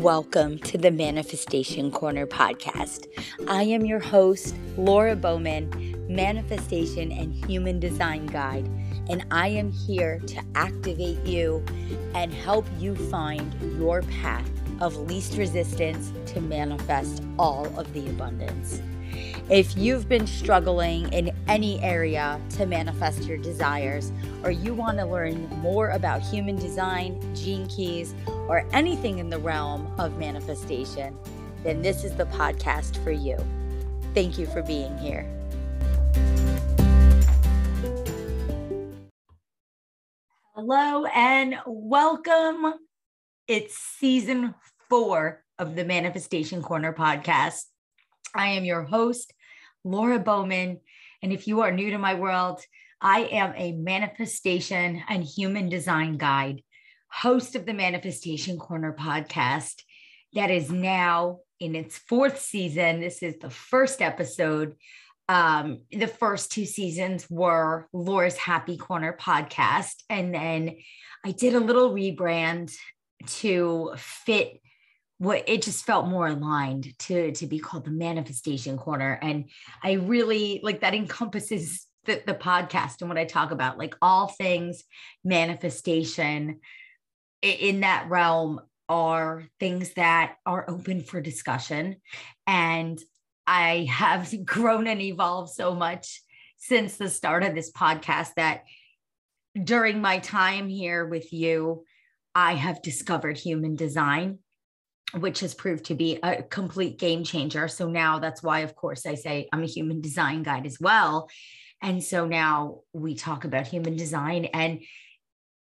Welcome to the Manifestation Corner podcast. I am your host, Lora Bowman, Manifestation and Human Design Guide, and I am here to activate you and help you find your path of least resistance to manifest all of the abundance. If you've been struggling in any area to manifest your desires, or you want to learn more about human design, gene keys, or anything in the realm of manifestation, then this is the podcast for you. Thank you for being here. Hello and welcome. It's season four of the Manifestation Corner podcast. I am your host, Lora Bowman. And if you are new to my world, I am a manifestation and human design guide, host of the Manifestation Corner podcast that is now in its fourth season. This is the first episode. Um, the first two seasons were Lora's Happy Corner podcast. And then I did a little rebrand to fit what it just felt more aligned to to be called the manifestation corner and i really like that encompasses the, the podcast and what i talk about like all things manifestation in that realm are things that are open for discussion and i have grown and evolved so much since the start of this podcast that during my time here with you i have discovered human design which has proved to be a complete game changer. So now that's why, of course, I say I'm a human design guide as well. And so now we talk about human design. And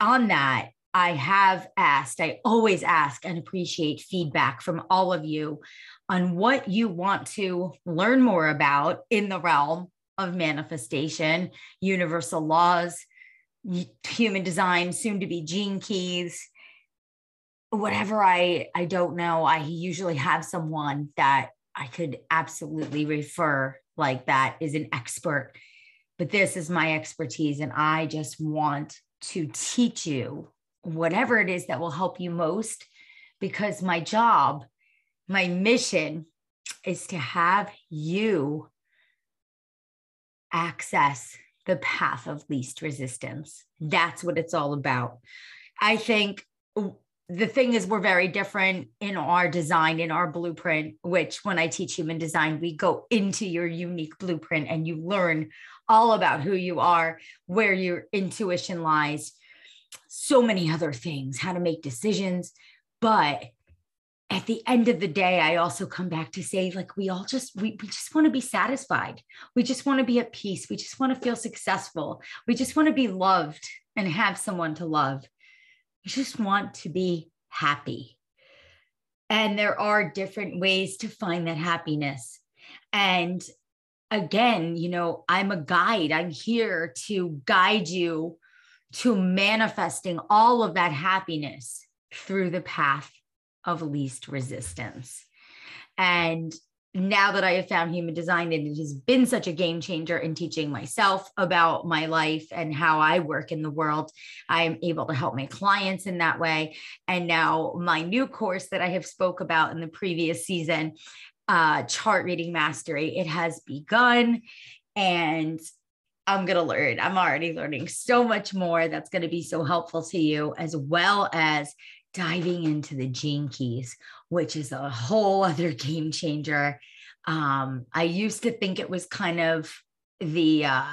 on that, I have asked, I always ask and appreciate feedback from all of you on what you want to learn more about in the realm of manifestation, universal laws, human design, soon to be gene keys whatever I I don't know, I usually have someone that I could absolutely refer like that is an expert. But this is my expertise and I just want to teach you whatever it is that will help you most because my job, my mission is to have you access the path of least resistance. That's what it's all about. I think the thing is we're very different in our design in our blueprint which when i teach human design we go into your unique blueprint and you learn all about who you are where your intuition lies so many other things how to make decisions but at the end of the day i also come back to say like we all just we, we just want to be satisfied we just want to be at peace we just want to feel successful we just want to be loved and have someone to love We just want to be happy. And there are different ways to find that happiness. And again, you know, I'm a guide. I'm here to guide you to manifesting all of that happiness through the path of least resistance. And now that I have found human design, and it has been such a game changer in teaching myself about my life and how I work in the world, I'm able to help my clients in that way. And now my new course that I have spoke about in the previous season, uh, chart reading mastery, it has begun, and I'm going to learn. I'm already learning so much more that's going to be so helpful to you, as well as diving into the gene keys, which is a whole other game changer. Um, I used to think it was kind of the uh,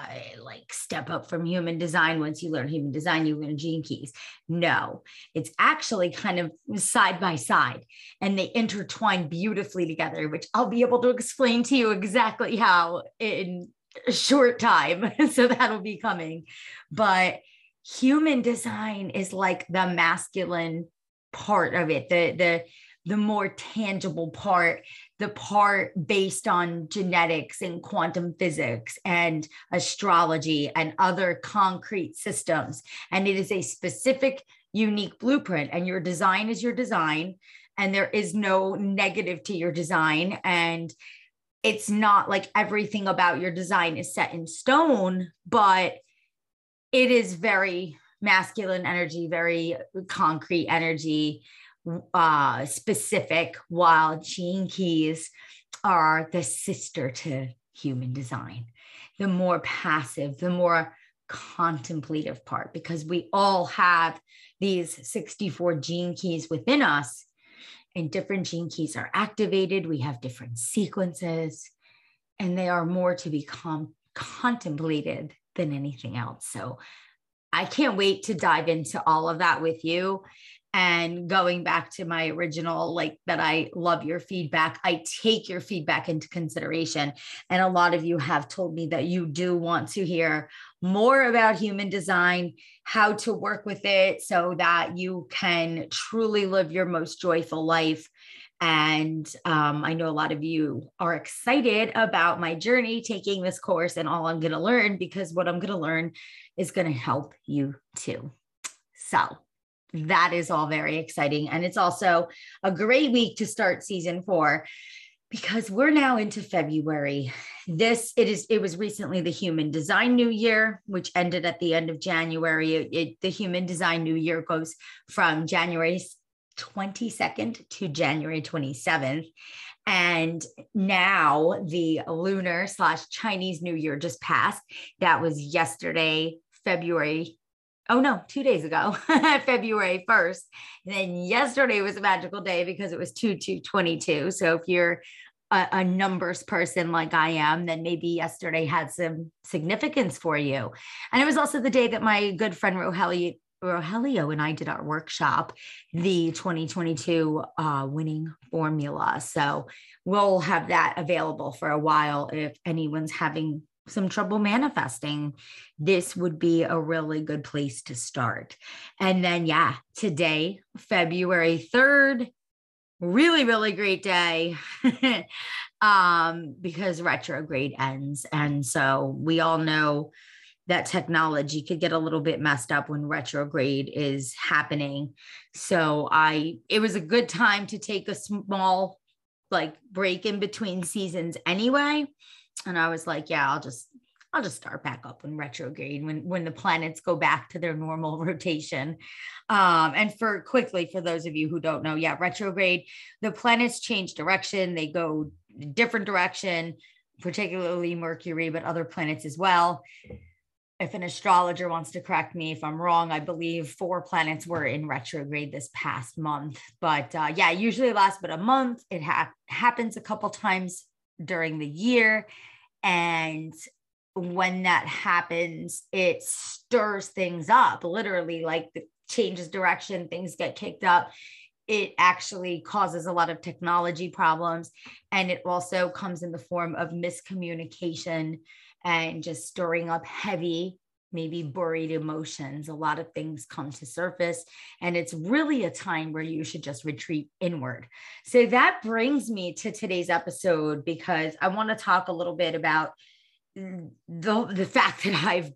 like step up from human design. Once you learn human design, you learn gene keys. No, it's actually kind of side by side and they intertwine beautifully together, which I'll be able to explain to you exactly how in short time. so that'll be coming. But human design is like the masculine part of it the the the more tangible part the part based on genetics and quantum physics and astrology and other concrete systems and it is a specific unique blueprint and your design is your design and there is no negative to your design and it's not like everything about your design is set in stone but it is very masculine energy, very concrete energy. uh, specific, while gene keys are the sister to human design, the more passive, the more contemplative part, because we all have these 64 gene keys within us, and different gene keys are activated. We have different sequences, and they are more to become contemplated than anything else. So I can't wait to dive into all of that with you and going back to my original like that i love your feedback i take your feedback into consideration and a lot of you have told me that you do want to hear more about human design how to work with it so that you can truly live your most joyful life and um, I know a lot of you are excited about my journey taking this course and all I'm going to learn because what I'm going to learn is going to help you too. So, that is all very exciting. And it's also a great week to start season four because we're now into February. This it is it was recently the Human Design New Year, which ended at the end of January. It, it, the Human Design New Year goes from January 22nd to January 27th. And now the lunar slash Chinese New Year just passed. That was yesterday, February oh no, two days ago, February 1st. And then yesterday was a magical day because it was 2 to 22. So if you're a, a, numbers person like I am, then maybe yesterday had some significance for you. And it was also the day that my good friend Rogelio, Rogelio and I did our workshop, the 2022 uh, winning formula. So we'll have that available for a while if anyone's having some trouble manifesting, this would be a really good place to start. And then, yeah, today, February 3rd, really, really great day um, because retrograde ends. And so we all know that technology could get a little bit messed up when retrograde is happening. So I, it was a good time to take a small like break in between seasons anyway and I was like, yeah, I'll just I'll just start back up when retrograde when when the planets go back to their normal rotation. Um, and for quickly for those of you who don't know, yeah, retrograde, the planets change direction, they go different direction, particularly Mercury, but other planets as well. If an astrologer wants to correct me if I'm wrong, I believe four planets were in retrograde this past month. But uh, yeah, usually lasts but a month. It ha- happens a couple times during the year. And when that happens, it stirs things up, literally, like the changes direction, things get kicked up. It actually causes a lot of technology problems. And it also comes in the form of miscommunication and just stirring up heavy maybe buried emotions. A lot of things come to surface, and it's really a time where you should just retreat inward. So that brings me to today's episode because I want to talk a little bit about the, the fact that I've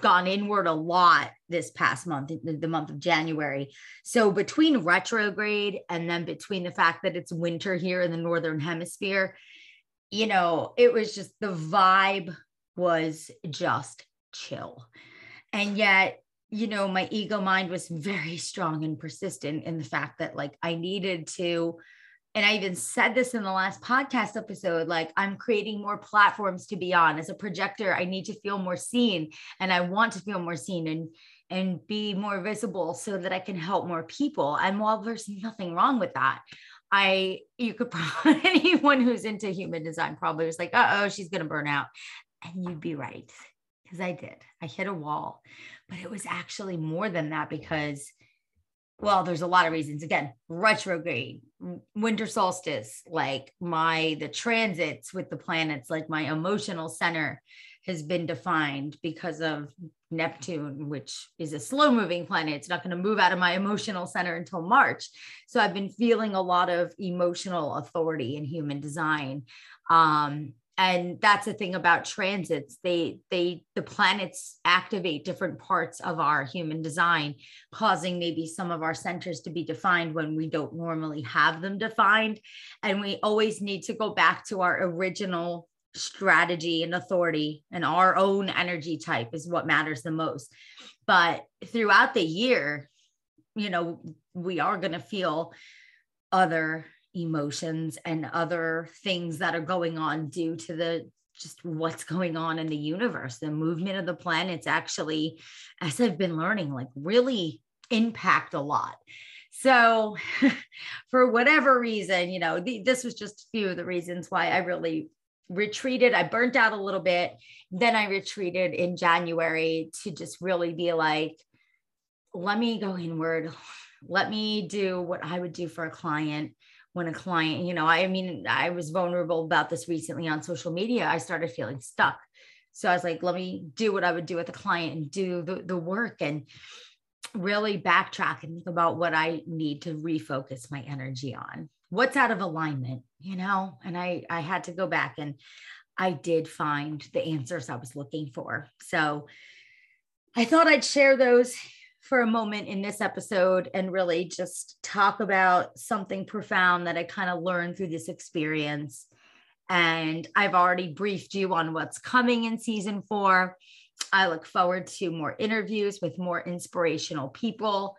gone inward a lot this past month, the month of January. So between retrograde and then between the fact that it's winter here in the northern hemisphere, you know, it was just the vibe was just chill. And yet, you know, my ego mind was very strong and persistent in the fact that like I needed to and I even said this in the last podcast episode like I'm creating more platforms to be on. As a projector I need to feel more seen and I want to feel more seen and and be more visible so that I can help more people. And while there's nothing wrong with that I you could probably anyone who's into human design probably was like oh she's going to burn out. And you'd be right because I did. I hit a wall, but it was actually more than that because, well, there's a lot of reasons. Again, retrograde, winter solstice, like my, the transits with the planets, like my emotional center has been defined because of Neptune, which is a slow moving planet. It's not going to move out of my emotional center until March. So I've been feeling a lot of emotional authority in human design. Um, and that's the thing about transits. They they the planets activate different parts of our human design causing maybe some of our centers to be defined when we don't normally have them defined. And we always need to go back to our original strategy and authority and our own energy type is what matters the most. But throughout the year you know, we are going to feel other emotions and other things that are going on due to the just what's going on in the universe. The movement of the planets actually as i've been learning like really impact a lot. So for whatever reason you know the, this was just a few of the reasons why i really retreated. I burnt out a little bit. Then i retreated in january to just really be like let me go inward. Let me do what i would do for a client when a client, you know, I mean, I was vulnerable about this recently on social media. I started feeling stuck. So I was like, let me do what I would do with a client and do the, the work and really backtrack and think about what I need to refocus my energy on. What's out of alignment, you know? And I I had to go back and I did find the answers I was looking for. So I thought I'd share those for a moment in this episode and really just talk about something profound that I kind of learned through this experience. And I've already briefed you on what's coming in season four. I look forward to more interviews with more inspirational people.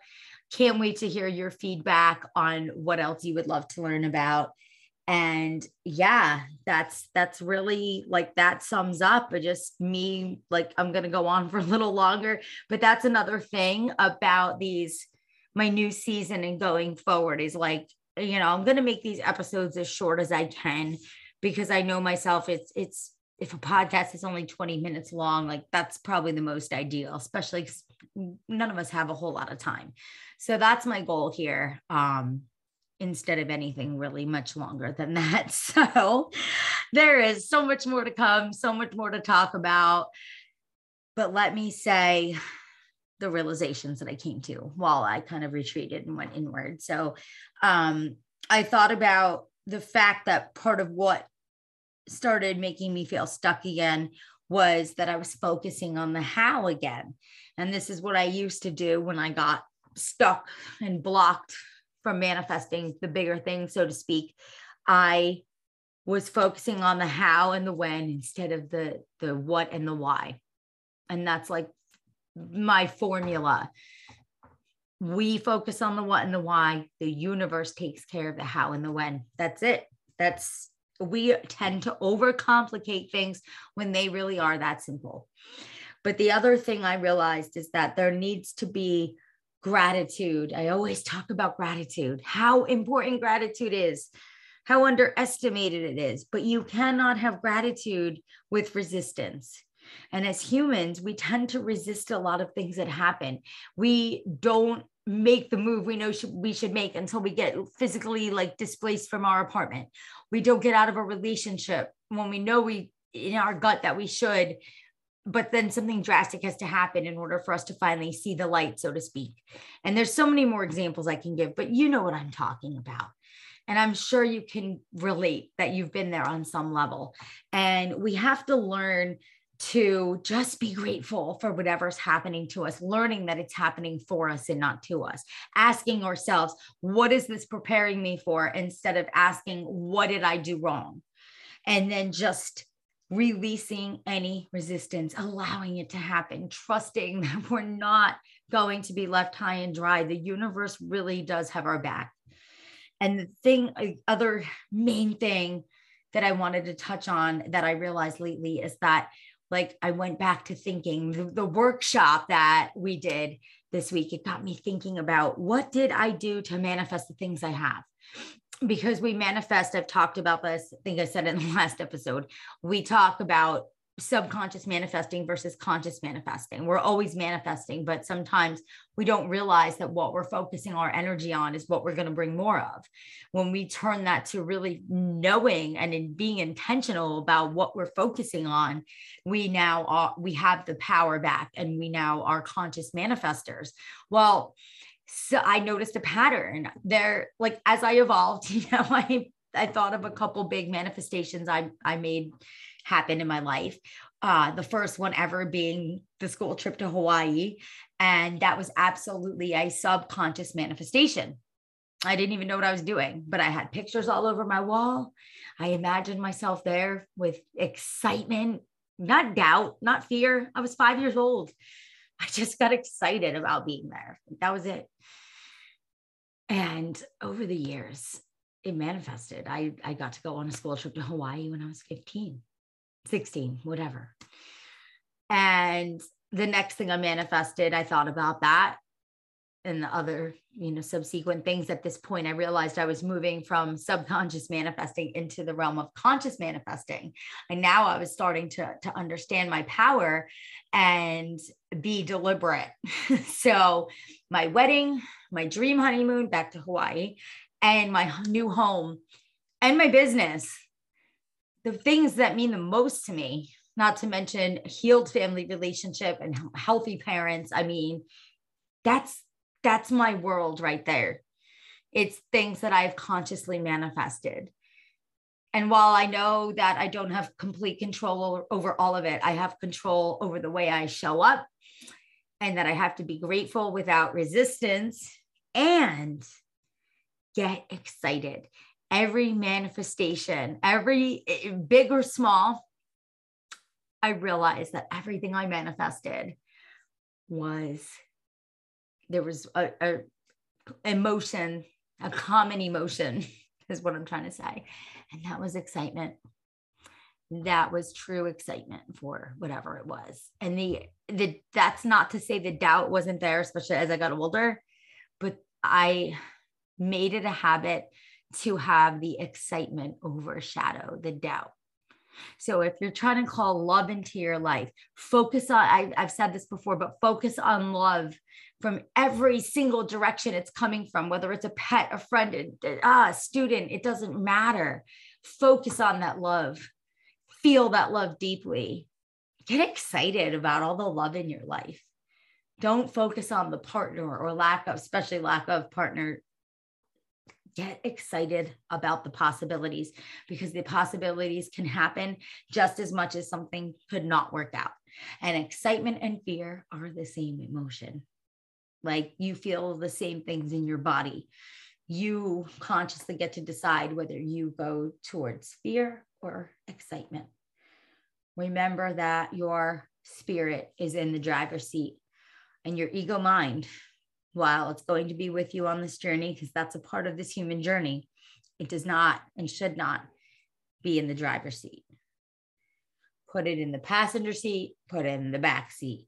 Can't wait to hear your feedback on what else you would love to learn about and yeah that's that's really like that sums up but just me like i'm to go on for a little longer but that's another thing about these my new season and going forward is like you know i'm to make these episodes as short as i can because i know myself it's it's if a podcast is only 20 minutes long like that's probably the most ideal especially none of us have a whole lot of time. So that's my goal here um instead of anything really much longer than that. So there is so much more to come, so much more to talk about. But let me say the realizations that I came to while I kind of retreated and went inward. So um, I thought about the fact that part of what started making me feel stuck again was that I was focusing on the how again. And this is what I used to do when I got stuck and blocked from manifesting the bigger thing, so to speak, I was focusing on the how and the when instead of the the what and the why. And that's like my formula. We focus on the what and the why. The universe takes care of the how and the when. That's it. That's we tend to overcomplicate things when they really are that simple. But the other thing I realized is that there needs to be gratitude. I always talk about gratitude, how important gratitude is, how underestimated it is. But you cannot have gratitude with resistance. And as humans, we tend to resist a lot of things that happen. We don't make the move we know we should make until we get physically like displaced from our apartment. We don't get out of a relationship when we know we in our gut that we should but then something drastic has to happen in order for us to finally see the light so to speak and there's so many more examples i can give but you know what i'm talking about and i'm sure you can relate that you've been there on some level and we have to learn to just be grateful for whatever's happening to us, learning that it's happening for us and not to us, asking ourselves, what is this preparing me for? Instead of asking, what did I do wrong? And then just releasing any resistance, allowing it to happen, trusting that we're not going to be left high and dry. The universe really does have our back. And the thing, uh, other main thing that I wanted to touch on that I realized lately is that, like, I went back to thinking the, the workshop that we did this week, it got me thinking about what did I do to manifest the things I have? Because we manifest, I've talked about this, I think I said in the last episode. We talk about subconscious manifesting versus conscious manifesting. We're always manifesting, but sometimes we don't realize that what we're focusing our energy on is what we're going to bring more of. When we turn that to really knowing and in being intentional about what we're focusing on, we now are, we have the power back and we now are conscious manifestors. Well, so I noticed a pattern there. Like as I evolved, you know, I I thought of a couple big manifestations I I made happen in my life. Uh, the first one ever being the school trip to Hawaii, and that was absolutely a subconscious manifestation. I didn't even know what I was doing, but I had pictures all over my wall. I imagined myself there with excitement, not doubt, not fear. I was five years old. I just got excited about being there. That was it. And over the years, it manifested. I, I got to go on a school trip to Hawaii when I was 15, 16, whatever. And the next thing I manifested, I thought about that and the other, you know, subsequent things. At this point, I realized I was moving from subconscious manifesting into the realm of conscious manifesting. And now I was starting to, to understand my power and be deliberate. so my wedding, my dream honeymoon back to Hawaii, and my new home and my business, the things that mean the most to me, not to mention healed family relationship and healthy parents. I mean, that's that's my world right there. It's things that I've consciously manifested. And while I know that I don't have complete control over all of it, I have control over the way I show up and that I have to be grateful without resistance and get excited. Every manifestation, every eh, big or small, I realized that everything I manifested was there was a, a emotion, a common emotion is what I'm trying to say. And that was excitement. That was true excitement for whatever it was. And the the that's not to say the doubt wasn't there, especially as I got older, but I made it a habit to have the excitement overshadow the doubt. So if you're trying to call love into your life, focus on, I, have said this before, but focus on love from every single direction it's coming from, whether it's a pet, a friend, a, a student, it doesn't matter. Focus on that love, feel that love deeply. Get excited about all the love in your life. Don't focus on the partner or lack of, especially lack of partner get excited about the possibilities because the possibilities can happen just as much as something could not work out. And excitement and fear are the same emotion. Like you feel the same things in your body. You consciously get to decide whether you go towards fear or excitement. Remember that your spirit is in the driver's seat and your ego mind while it's going to be with you on this journey, because that's a part of this human journey, it does not and should not be in the driver's seat. Put it in the passenger seat, put it in the back seat.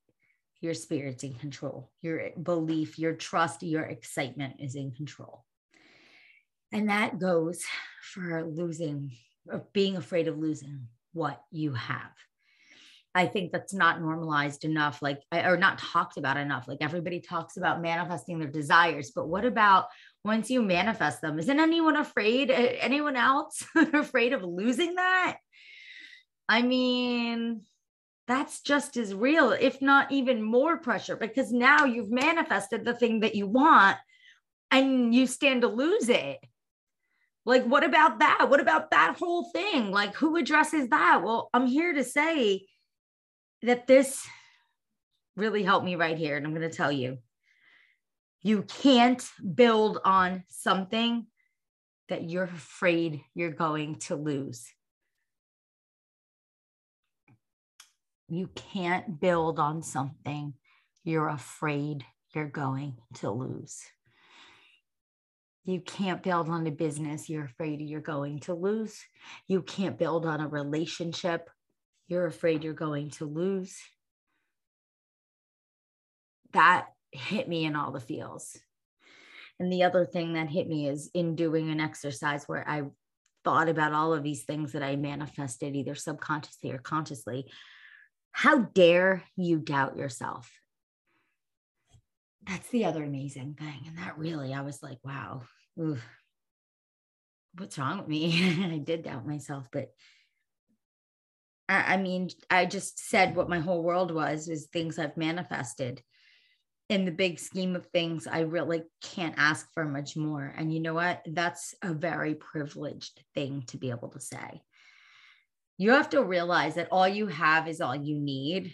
Your spirit's in control. Your belief, your trust, your excitement is in control. And that goes for losing, or being afraid of losing what you have. I think that's not normalized enough, like, or not talked about enough. Like, everybody talks about manifesting their desires, but what about once you manifest them? Isn't anyone afraid? Eh, anyone else afraid of losing that? I mean, that's just as real, if not even more pressure, because now you've manifested the thing that you want and you stand to lose it. Like, what about that? What about that whole thing? Like, who addresses that? Well, I'm here to say that this really helped me right here. And I'm going to tell you you can't build on something that you're afraid you're going to lose. You can't build on something you're afraid you're going to lose. You can't build on a business you're afraid you're going to lose. You can't build on a relationship you're afraid you're going to lose. That hit me in all the feels. And the other thing that hit me is in doing an exercise where I thought about all of these things that I manifested either subconsciously or consciously. How dare you doubt yourself? That's the other amazing thing. And that really, I was like, wow, ooh, what's wrong with me? I did doubt myself, but I mean, I just said what my whole world was is things I've manifested. In the big scheme of things, I really can't ask for much more. And you know what? That's a very privileged thing to be able to say. You have to realize that all you have is all you need.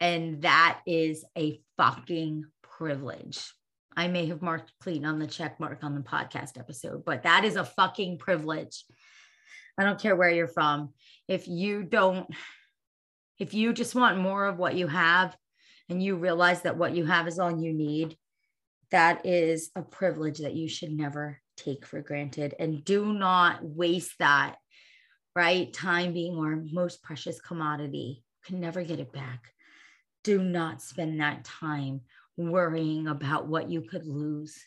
And that is a fucking privilege. I may have marked clean on the check mark on the podcast episode, but that is a fucking privilege I don't care where you're from. If you don't, if you just want more of what you have and you realize that what you have is all you need, that is a privilege that you should never take for granted. And do not waste that, right? Time being our most precious commodity, can never get it back. Do not spend that time worrying about what you could lose,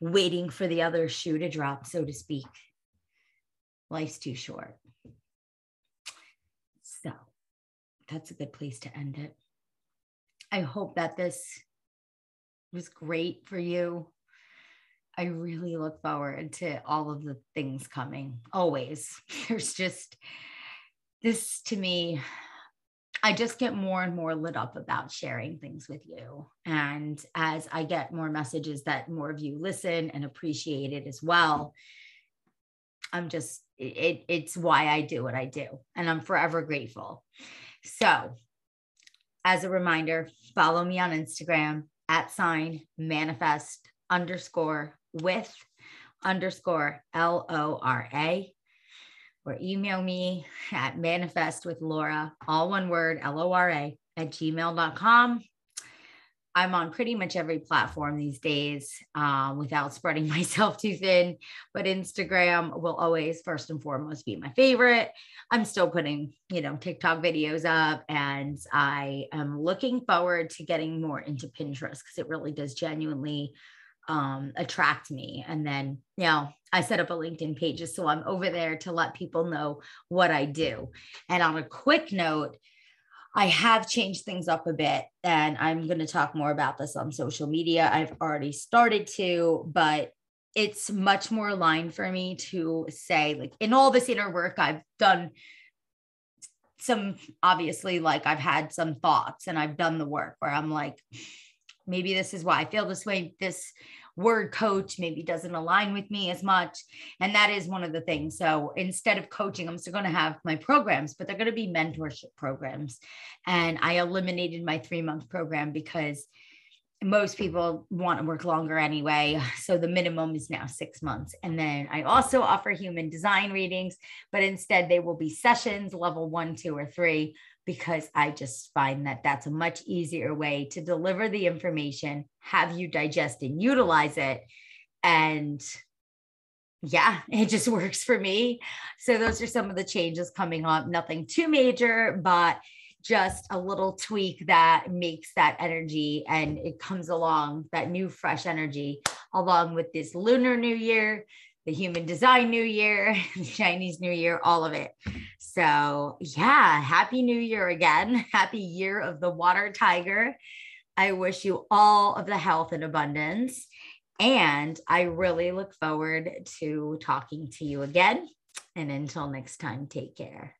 waiting for the other shoe to drop, so to speak. Life's too short. So that's a good place to end it. I hope that this was great for you. I really look forward to all of the things coming. Always. There's just this to me. I just get more and more lit up about sharing things with you. And as I get more messages that more of you listen and appreciate it as well, I'm just, it, it's why I do what I do. And I'm forever grateful. So, as a reminder, follow me on Instagram at sign manifest underscore with underscore L O R A or email me at manifest with Lora, all one word, L O R A at gmail.com. I'm on pretty much every platform these days uh, without spreading myself too thin. But Instagram will always, first and foremost, be my favorite. I'm still putting, you know, TikTok videos up, and I am looking forward to getting more into Pinterest because it really does genuinely um, attract me. And then, you know, I set up a LinkedIn page so I'm over there to let people know what I do. And on a quick note, I have changed things up a bit, and I'm going to talk more about this on social media. I've already started to, but it's much more aligned for me to say, like, in all this inner work, I've done some obviously, like, I've had some thoughts and I've done the work where I'm like, maybe this is why I feel this way. This word coach maybe doesn't align with me as much. And that is one of the things. So instead of coaching, I'm still going to have my programs, but they're going to be mentorship programs. And I eliminated my three month program because most people want to work longer anyway. So the minimum is now six months. And then I also offer human design readings, but instead they will be sessions level one, two, or three because I just find that that's a much easier way to deliver the information, have you digest and utilize it. And yeah, it just works for me. So those are some of the changes coming up. Nothing too major, but just a little tweak that makes that energy and it comes along that new fresh energy along with this lunar new year the human design new year, the Chinese new year, all of it. So, yeah, happy new year again. Happy year of the water tiger. I wish you all of the health and abundance. And I really look forward to talking to you again. And until next time, take care.